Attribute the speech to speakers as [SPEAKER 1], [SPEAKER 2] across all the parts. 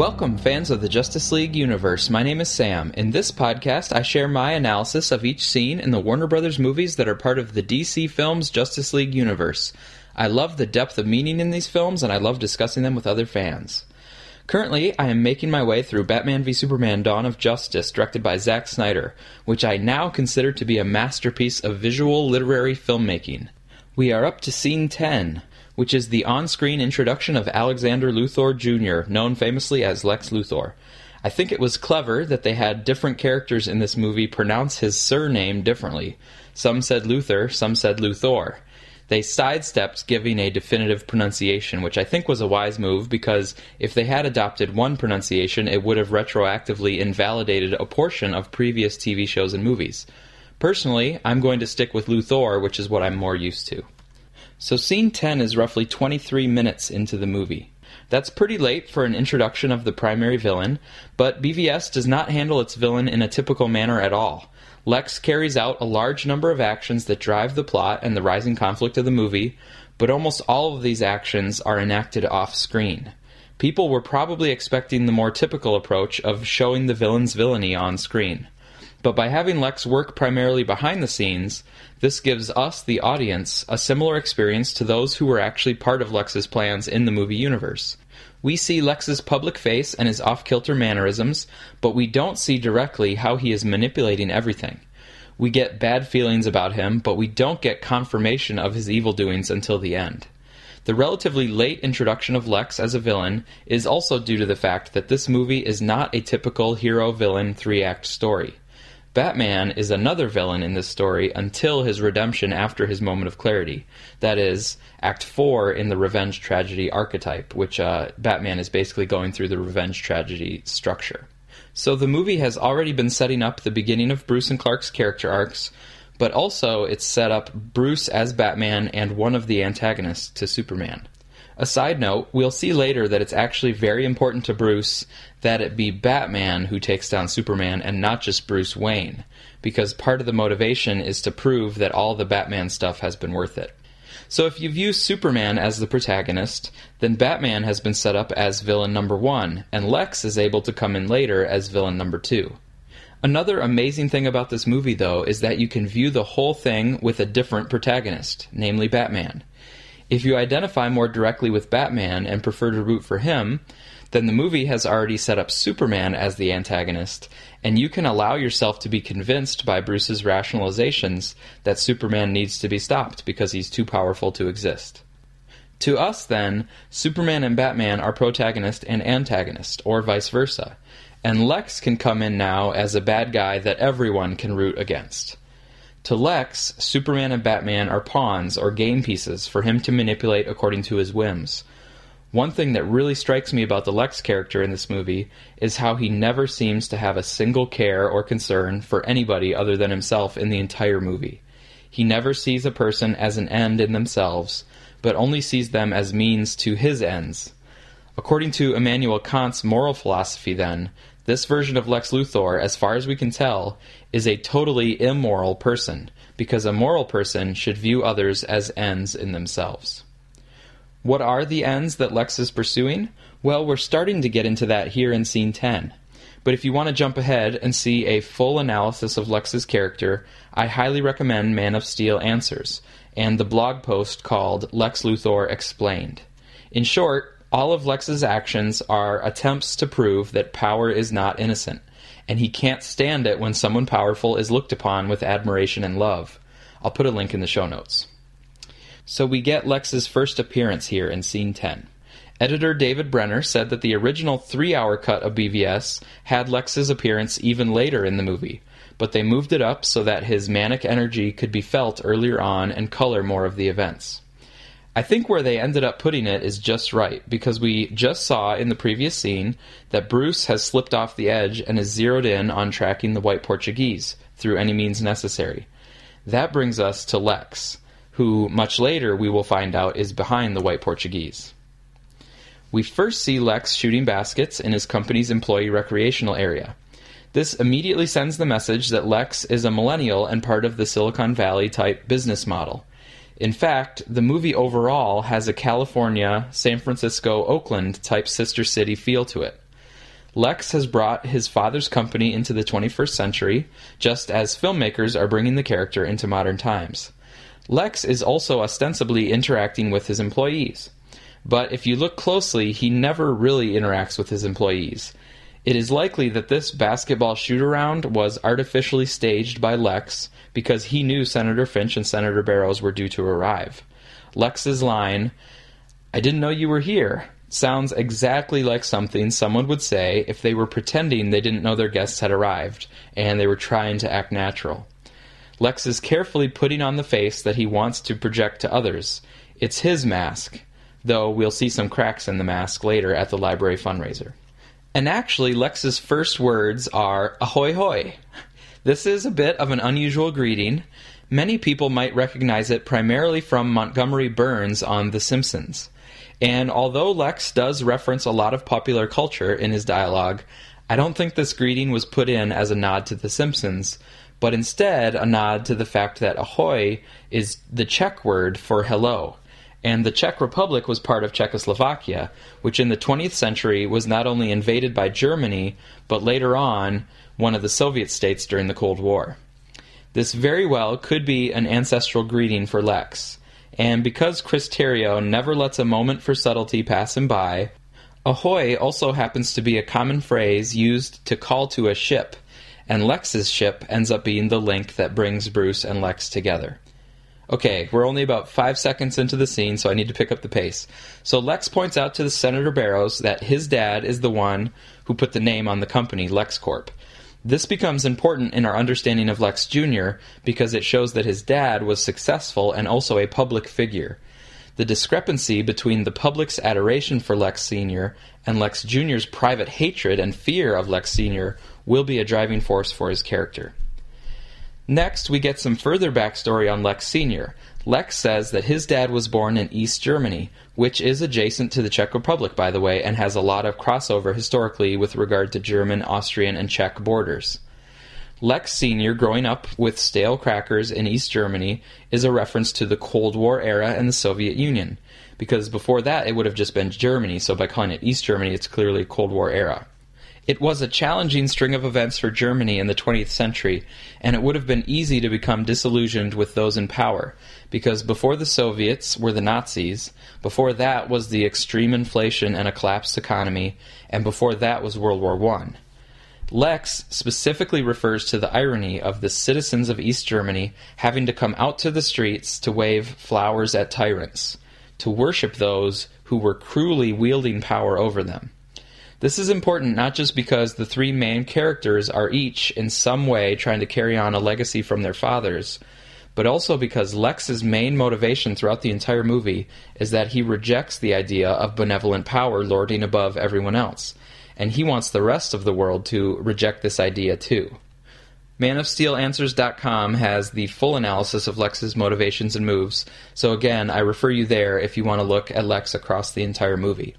[SPEAKER 1] Welcome, fans of the Justice League universe. My name is Sam. In this podcast, I share my analysis of each scene in the Warner Brothers movies that are part of the DC Films Justice League universe. I love the depth of meaning in these films, and I love discussing them with other fans. Currently, I am making my way through Batman v Superman Dawn of Justice, directed by Zack Snyder, which I now consider to be a masterpiece of visual literary filmmaking. We are up to scene 10, which is the on screen introduction of Alexander Luthor Jr., known famously as Lex Luthor. I think it was clever that they had different characters in this movie pronounce his surname differently. Some said Luther, some said Luthor. They sidestepped giving a definitive pronunciation, which I think was a wise move because if they had adopted one pronunciation, it would have retroactively invalidated a portion of previous TV shows and movies. Personally, I'm going to stick with Luthor, which is what I'm more used to. So scene 10 is roughly 23 minutes into the movie. That's pretty late for an introduction of the primary villain, but BVS does not handle its villain in a typical manner at all. Lex carries out a large number of actions that drive the plot and the rising conflict of the movie, but almost all of these actions are enacted off screen. People were probably expecting the more typical approach of showing the villain's villainy on screen. But by having Lex work primarily behind the scenes, this gives us, the audience, a similar experience to those who were actually part of Lex's plans in the movie universe. We see Lex's public face and his off kilter mannerisms, but we don't see directly how he is manipulating everything. We get bad feelings about him, but we don't get confirmation of his evil doings until the end. The relatively late introduction of Lex as a villain is also due to the fact that this movie is not a typical hero villain three act story. Batman is another villain in this story until his redemption after his moment of clarity. That is, Act 4 in the revenge tragedy archetype, which uh, Batman is basically going through the revenge tragedy structure. So the movie has already been setting up the beginning of Bruce and Clark's character arcs, but also it's set up Bruce as Batman and one of the antagonists to Superman. A side note, we'll see later that it's actually very important to Bruce that it be Batman who takes down Superman and not just Bruce Wayne, because part of the motivation is to prove that all the Batman stuff has been worth it. So if you view Superman as the protagonist, then Batman has been set up as villain number one, and Lex is able to come in later as villain number two. Another amazing thing about this movie, though, is that you can view the whole thing with a different protagonist, namely Batman. If you identify more directly with Batman and prefer to root for him, then the movie has already set up Superman as the antagonist, and you can allow yourself to be convinced by Bruce's rationalizations that Superman needs to be stopped because he's too powerful to exist. To us, then, Superman and Batman are protagonist and antagonist, or vice versa, and Lex can come in now as a bad guy that everyone can root against. To Lex, Superman and Batman are pawns or game pieces for him to manipulate according to his whims. One thing that really strikes me about the Lex character in this movie is how he never seems to have a single care or concern for anybody other than himself in the entire movie. He never sees a person as an end in themselves, but only sees them as means to his ends. According to Immanuel Kant's moral philosophy, then, this version of Lex Luthor, as far as we can tell, is a totally immoral person, because a moral person should view others as ends in themselves. What are the ends that Lex is pursuing? Well, we're starting to get into that here in scene 10. But if you want to jump ahead and see a full analysis of Lex's character, I highly recommend Man of Steel Answers and the blog post called Lex Luthor Explained. In short, all of Lex's actions are attempts to prove that power is not innocent, and he can't stand it when someone powerful is looked upon with admiration and love. I'll put a link in the show notes. So we get Lex's first appearance here in scene 10. Editor David Brenner said that the original three hour cut of BVS had Lex's appearance even later in the movie, but they moved it up so that his manic energy could be felt earlier on and color more of the events. I think where they ended up putting it is just right, because we just saw in the previous scene that Bruce has slipped off the edge and is zeroed in on tracking the white Portuguese through any means necessary. That brings us to Lex, who much later we will find out is behind the white Portuguese. We first see Lex shooting baskets in his company's employee recreational area. This immediately sends the message that Lex is a millennial and part of the Silicon Valley type business model. In fact, the movie overall has a California, San Francisco, Oakland type sister city feel to it. Lex has brought his father's company into the 21st century, just as filmmakers are bringing the character into modern times. Lex is also ostensibly interacting with his employees. But if you look closely, he never really interacts with his employees. It is likely that this basketball shoot around was artificially staged by Lex because he knew Senator Finch and Senator Barrows were due to arrive. Lex's line, I didn't know you were here, sounds exactly like something someone would say if they were pretending they didn't know their guests had arrived and they were trying to act natural. Lex is carefully putting on the face that he wants to project to others. It's his mask, though we'll see some cracks in the mask later at the library fundraiser. And actually, Lex's first words are ahoy hoy. This is a bit of an unusual greeting. Many people might recognize it primarily from Montgomery Burns on The Simpsons. And although Lex does reference a lot of popular culture in his dialogue, I don't think this greeting was put in as a nod to The Simpsons, but instead a nod to the fact that ahoy is the Czech word for hello. And the Czech Republic was part of Czechoslovakia, which in the 20th century was not only invaded by Germany, but later on one of the Soviet states during the Cold War. This very well could be an ancestral greeting for Lex. And because Chris Terrio never lets a moment for subtlety pass him by, ahoy also happens to be a common phrase used to call to a ship, and Lex's ship ends up being the link that brings Bruce and Lex together. Okay, we're only about five seconds into the scene, so I need to pick up the pace. So Lex points out to the Senator Barrows that his dad is the one who put the name on the company, LexCorp. This becomes important in our understanding of Lex Jr. because it shows that his dad was successful and also a public figure. The discrepancy between the public's adoration for Lex Sr. and Lex Jr.'s private hatred and fear of Lex Sr. will be a driving force for his character. Next, we get some further backstory on Lex Sr. Lex says that his dad was born in East Germany, which is adjacent to the Czech Republic, by the way, and has a lot of crossover historically with regard to German, Austrian, and Czech borders. Lex Sr. growing up with stale crackers in East Germany is a reference to the Cold War era and the Soviet Union, because before that it would have just been Germany, so by calling it East Germany, it's clearly Cold War era. It was a challenging string of events for Germany in the 20th century, and it would have been easy to become disillusioned with those in power, because before the Soviets were the Nazis, before that was the extreme inflation and a collapsed economy, and before that was World War I. Lex specifically refers to the irony of the citizens of East Germany having to come out to the streets to wave flowers at tyrants, to worship those who were cruelly wielding power over them. This is important not just because the three main characters are each in some way trying to carry on a legacy from their fathers, but also because Lex's main motivation throughout the entire movie is that he rejects the idea of benevolent power lording above everyone else, and he wants the rest of the world to reject this idea too. ManofSteelAnswers.com has the full analysis of Lex's motivations and moves, so again, I refer you there if you want to look at Lex across the entire movie.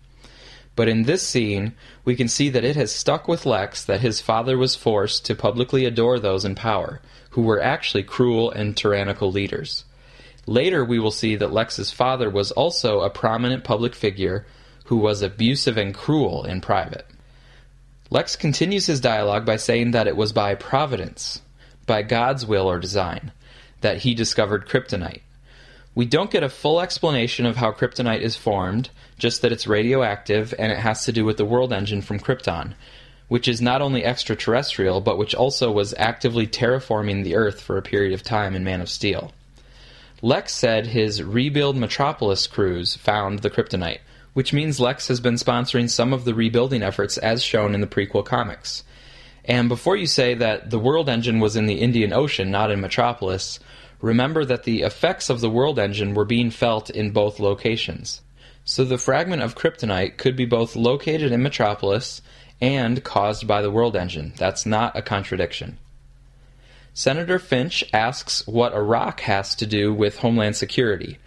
[SPEAKER 1] But in this scene, we can see that it has stuck with Lex that his father was forced to publicly adore those in power, who were actually cruel and tyrannical leaders. Later, we will see that Lex's father was also a prominent public figure who was abusive and cruel in private. Lex continues his dialogue by saying that it was by providence, by God's will or design, that he discovered kryptonite. We don't get a full explanation of how kryptonite is formed, just that it's radioactive and it has to do with the world engine from Krypton, which is not only extraterrestrial, but which also was actively terraforming the Earth for a period of time in Man of Steel. Lex said his Rebuild Metropolis crews found the kryptonite, which means Lex has been sponsoring some of the rebuilding efforts as shown in the prequel comics. And before you say that the world engine was in the Indian Ocean, not in Metropolis, remember that the effects of the world engine were being felt in both locations. So the fragment of kryptonite could be both located in Metropolis and caused by the world engine. That's not a contradiction. Senator Finch asks what a rock has to do with Homeland Security,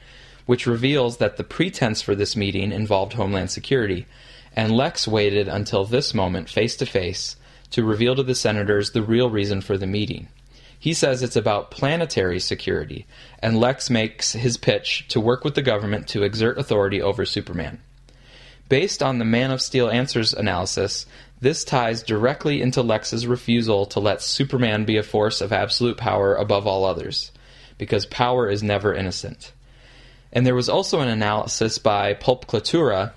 [SPEAKER 1] which reveals that the pretense for this meeting involved Homeland Security, and Lex waited until this moment face to face to reveal to the senators the real reason for the meeting. He says it's about planetary security, and Lex makes his pitch to work with the government to exert authority over Superman. Based on the Man of Steel Answers analysis, This ties directly into Lex's refusal to let Superman be a force of absolute power above all others, because power is never innocent. And there was also an analysis by Pulp Clatura,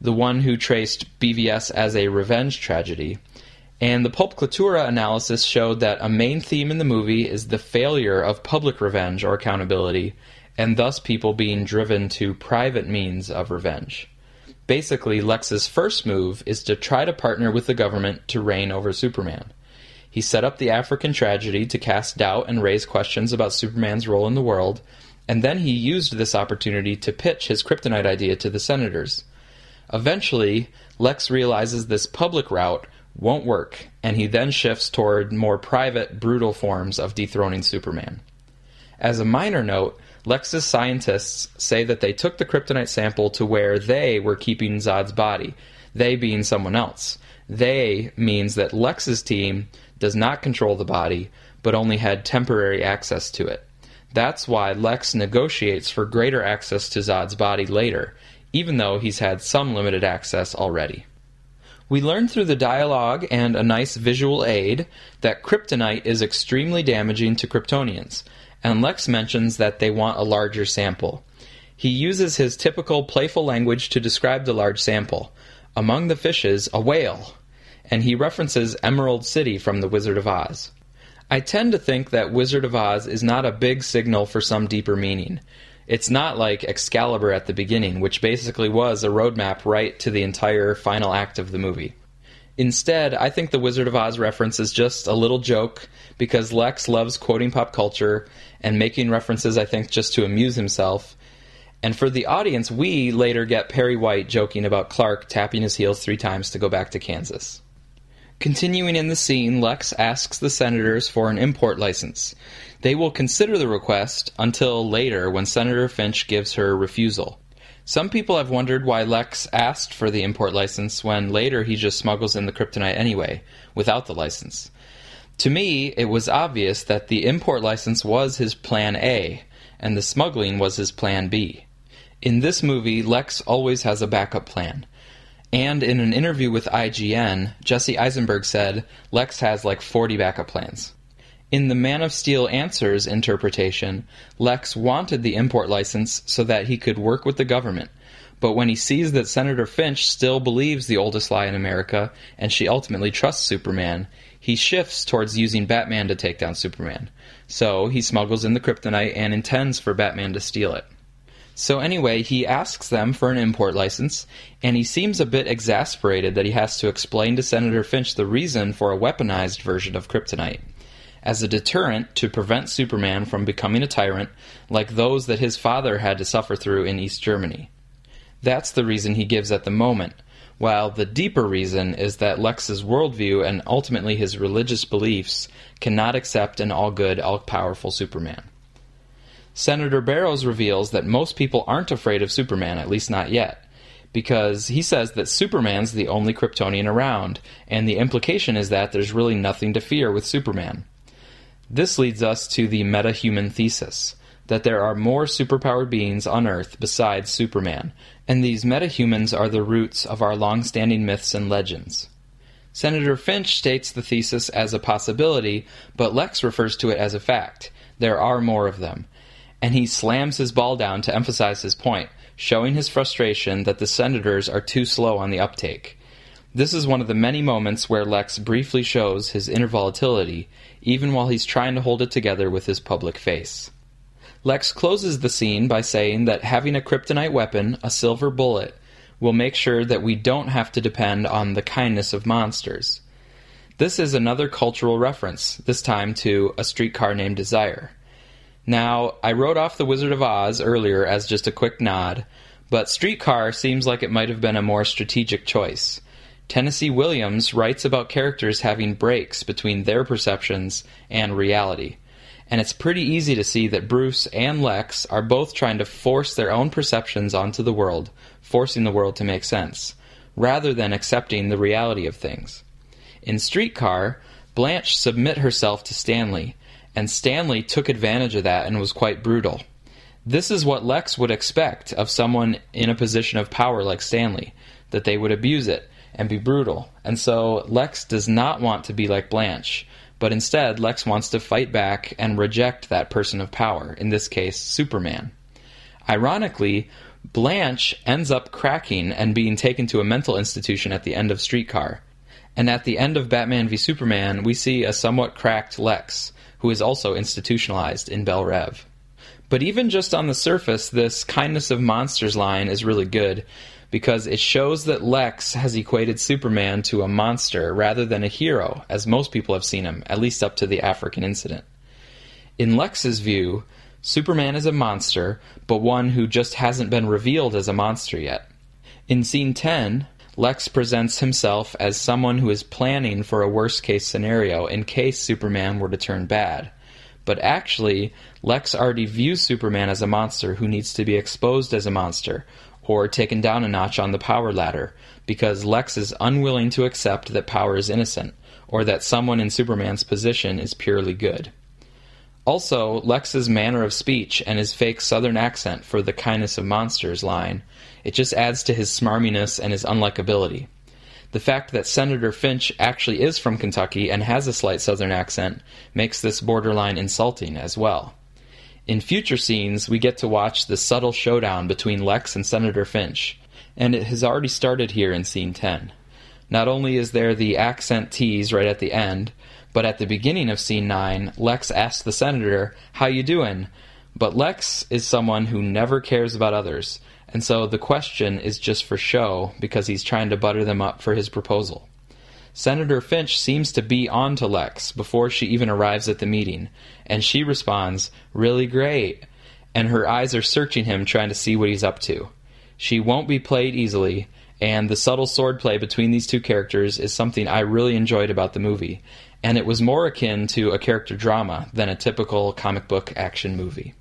[SPEAKER 1] the one who traced BVS as a revenge tragedy. And the Pulp Clatura analysis showed that a main theme in the movie is the failure of public revenge or accountability, and thus people being driven to private means of revenge. Basically, Lex's first move is to try to partner with the government to reign over Superman. He set up the African tragedy to cast doubt and raise questions about Superman's role in the world, and then he used this opportunity to pitch his kryptonite idea to the senators. Eventually, Lex realizes this public route won't work, and he then shifts toward more private, brutal forms of dethroning Superman. As a minor note, Lex's scientists say that they took the kryptonite sample to where they were keeping Zod's body, they being someone else. They means that Lex's team does not control the body, but only had temporary access to it. That's why Lex negotiates for greater access to Zod's body later, even though he's had some limited access already. We learn through the dialogue and a nice visual aid that kryptonite is extremely damaging to Kryptonians, and Lex mentions that they want a larger sample. He uses his typical playful language to describe the large sample. Among the fishes, a whale, and he references Emerald City from The Wizard of Oz. I tend to think that Wizard of Oz is not a big signal for some deeper meaning. It's not like Excalibur at the beginning, which basically was a roadmap right to the entire final act of the movie. Instead, I think the Wizard of Oz reference is just a little joke because Lex loves quoting pop culture and making references, I think, just to amuse himself. And for the audience, we later get Perry White joking about Clark tapping his heels three times to go back to Kansas. Continuing in the scene, Lex asks the senators for an import license. They will consider the request until later when Senator Finch gives her refusal. Some people have wondered why Lex asked for the import license when later he just smuggles in the kryptonite anyway, without the license. To me, it was obvious that the import license was his plan A, and the smuggling was his plan B. In this movie, Lex always has a backup plan. And in an interview with IGN, Jesse Eisenberg said Lex has like 40 backup plans. In the Man of Steel Answers interpretation, Lex wanted the import license so that he could work with the government. But when he sees that Senator Finch still believes the oldest lie in America and she ultimately trusts Superman, he shifts towards using Batman to take down Superman. So he smuggles in the kryptonite and intends for Batman to steal it. So anyway, he asks them for an import license, and he seems a bit exasperated that he has to explain to Senator Finch the reason for a weaponized version of kryptonite as a deterrent to prevent Superman from becoming a tyrant like those that his father had to suffer through in East Germany. That's the reason he gives at the moment, while the deeper reason is that Lex's worldview and ultimately his religious beliefs cannot accept an all good, all powerful Superman. Senator Barrows reveals that most people aren't afraid of Superman, at least not yet, because he says that Superman's the only Kryptonian around, and the implication is that there's really nothing to fear with Superman. This leads us to the metahuman thesis that there are more superpowered beings on Earth besides Superman, and these metahumans are the roots of our long standing myths and legends. Senator Finch states the thesis as a possibility, but Lex refers to it as a fact. There are more of them. And he slams his ball down to emphasize his point, showing his frustration that the senators are too slow on the uptake. This is one of the many moments where Lex briefly shows his inner volatility, even while he's trying to hold it together with his public face. Lex closes the scene by saying that having a kryptonite weapon, a silver bullet, will make sure that we don't have to depend on the kindness of monsters. This is another cultural reference, this time to A Streetcar Named Desire. Now, I wrote off The Wizard of Oz earlier as just a quick nod, but Streetcar seems like it might have been a more strategic choice. Tennessee Williams writes about characters having breaks between their perceptions and reality. And it's pretty easy to see that Bruce and Lex are both trying to force their own perceptions onto the world, forcing the world to make sense, rather than accepting the reality of things. In Streetcar, Blanche submit herself to Stanley, and Stanley took advantage of that and was quite brutal. This is what Lex would expect of someone in a position of power like Stanley, that they would abuse it, and be brutal. And so Lex does not want to be like Blanche, but instead Lex wants to fight back and reject that person of power, in this case, Superman. Ironically, Blanche ends up cracking and being taken to a mental institution at the end of Streetcar. And at the end of Batman v Superman, we see a somewhat cracked Lex, who is also institutionalized in Belle Reve. But even just on the surface, this Kindness of Monsters line is really good because it shows that Lex has equated Superman to a monster rather than a hero, as most people have seen him, at least up to the African incident. In Lex's view, Superman is a monster, but one who just hasn't been revealed as a monster yet. In scene 10, Lex presents himself as someone who is planning for a worst case scenario in case Superman were to turn bad. But actually, Lex already views Superman as a monster who needs to be exposed as a monster, or taken down a notch on the power ladder, because Lex is unwilling to accept that power is innocent, or that someone in Superman's position is purely good. Also, Lex's manner of speech and his fake southern accent for the kindness of monsters line, it just adds to his smarminess and his unlikability. The fact that Senator Finch actually is from Kentucky and has a slight southern accent makes this borderline insulting as well. In future scenes, we get to watch the subtle showdown between Lex and Senator Finch, and it has already started here in scene 10. Not only is there the accent tease right at the end, but at the beginning of scene 9, Lex asks the senator, "How you doing?" But Lex is someone who never cares about others, and so the question is just for show because he's trying to butter them up for his proposal. Senator Finch seems to be on to Lex before she even arrives at the meeting, and she responds, Really great. And her eyes are searching him, trying to see what he's up to. She won't be played easily, and the subtle swordplay between these two characters is something I really enjoyed about the movie, and it was more akin to a character drama than a typical comic book action movie.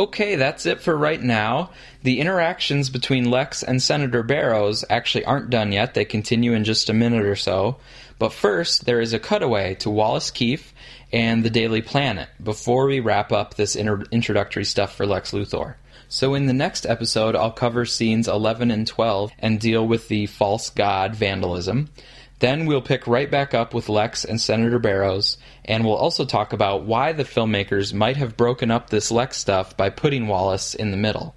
[SPEAKER 1] Okay, that's it for right now. The interactions between Lex and Senator Barrows actually aren't done yet. They continue in just a minute or so. But first, there is a cutaway to Wallace Keefe and the Daily Planet before we wrap up this inter- introductory stuff for Lex Luthor. So, in the next episode, I'll cover scenes 11 and 12 and deal with the false god vandalism. Then we'll pick right back up with Lex and Senator Barrows, and we'll also talk about why the filmmakers might have broken up this Lex stuff by putting Wallace in the middle.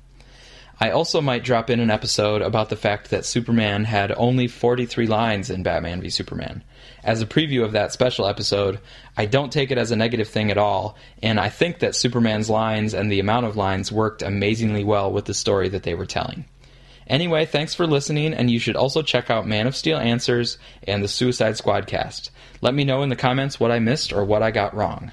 [SPEAKER 1] I also might drop in an episode about the fact that Superman had only 43 lines in Batman v Superman. As a preview of that special episode, I don't take it as a negative thing at all, and I think that Superman's lines and the amount of lines worked amazingly well with the story that they were telling. Anyway, thanks for listening, and you should also check out Man of Steel Answers and the Suicide Squad cast. Let me know in the comments what I missed or what I got wrong.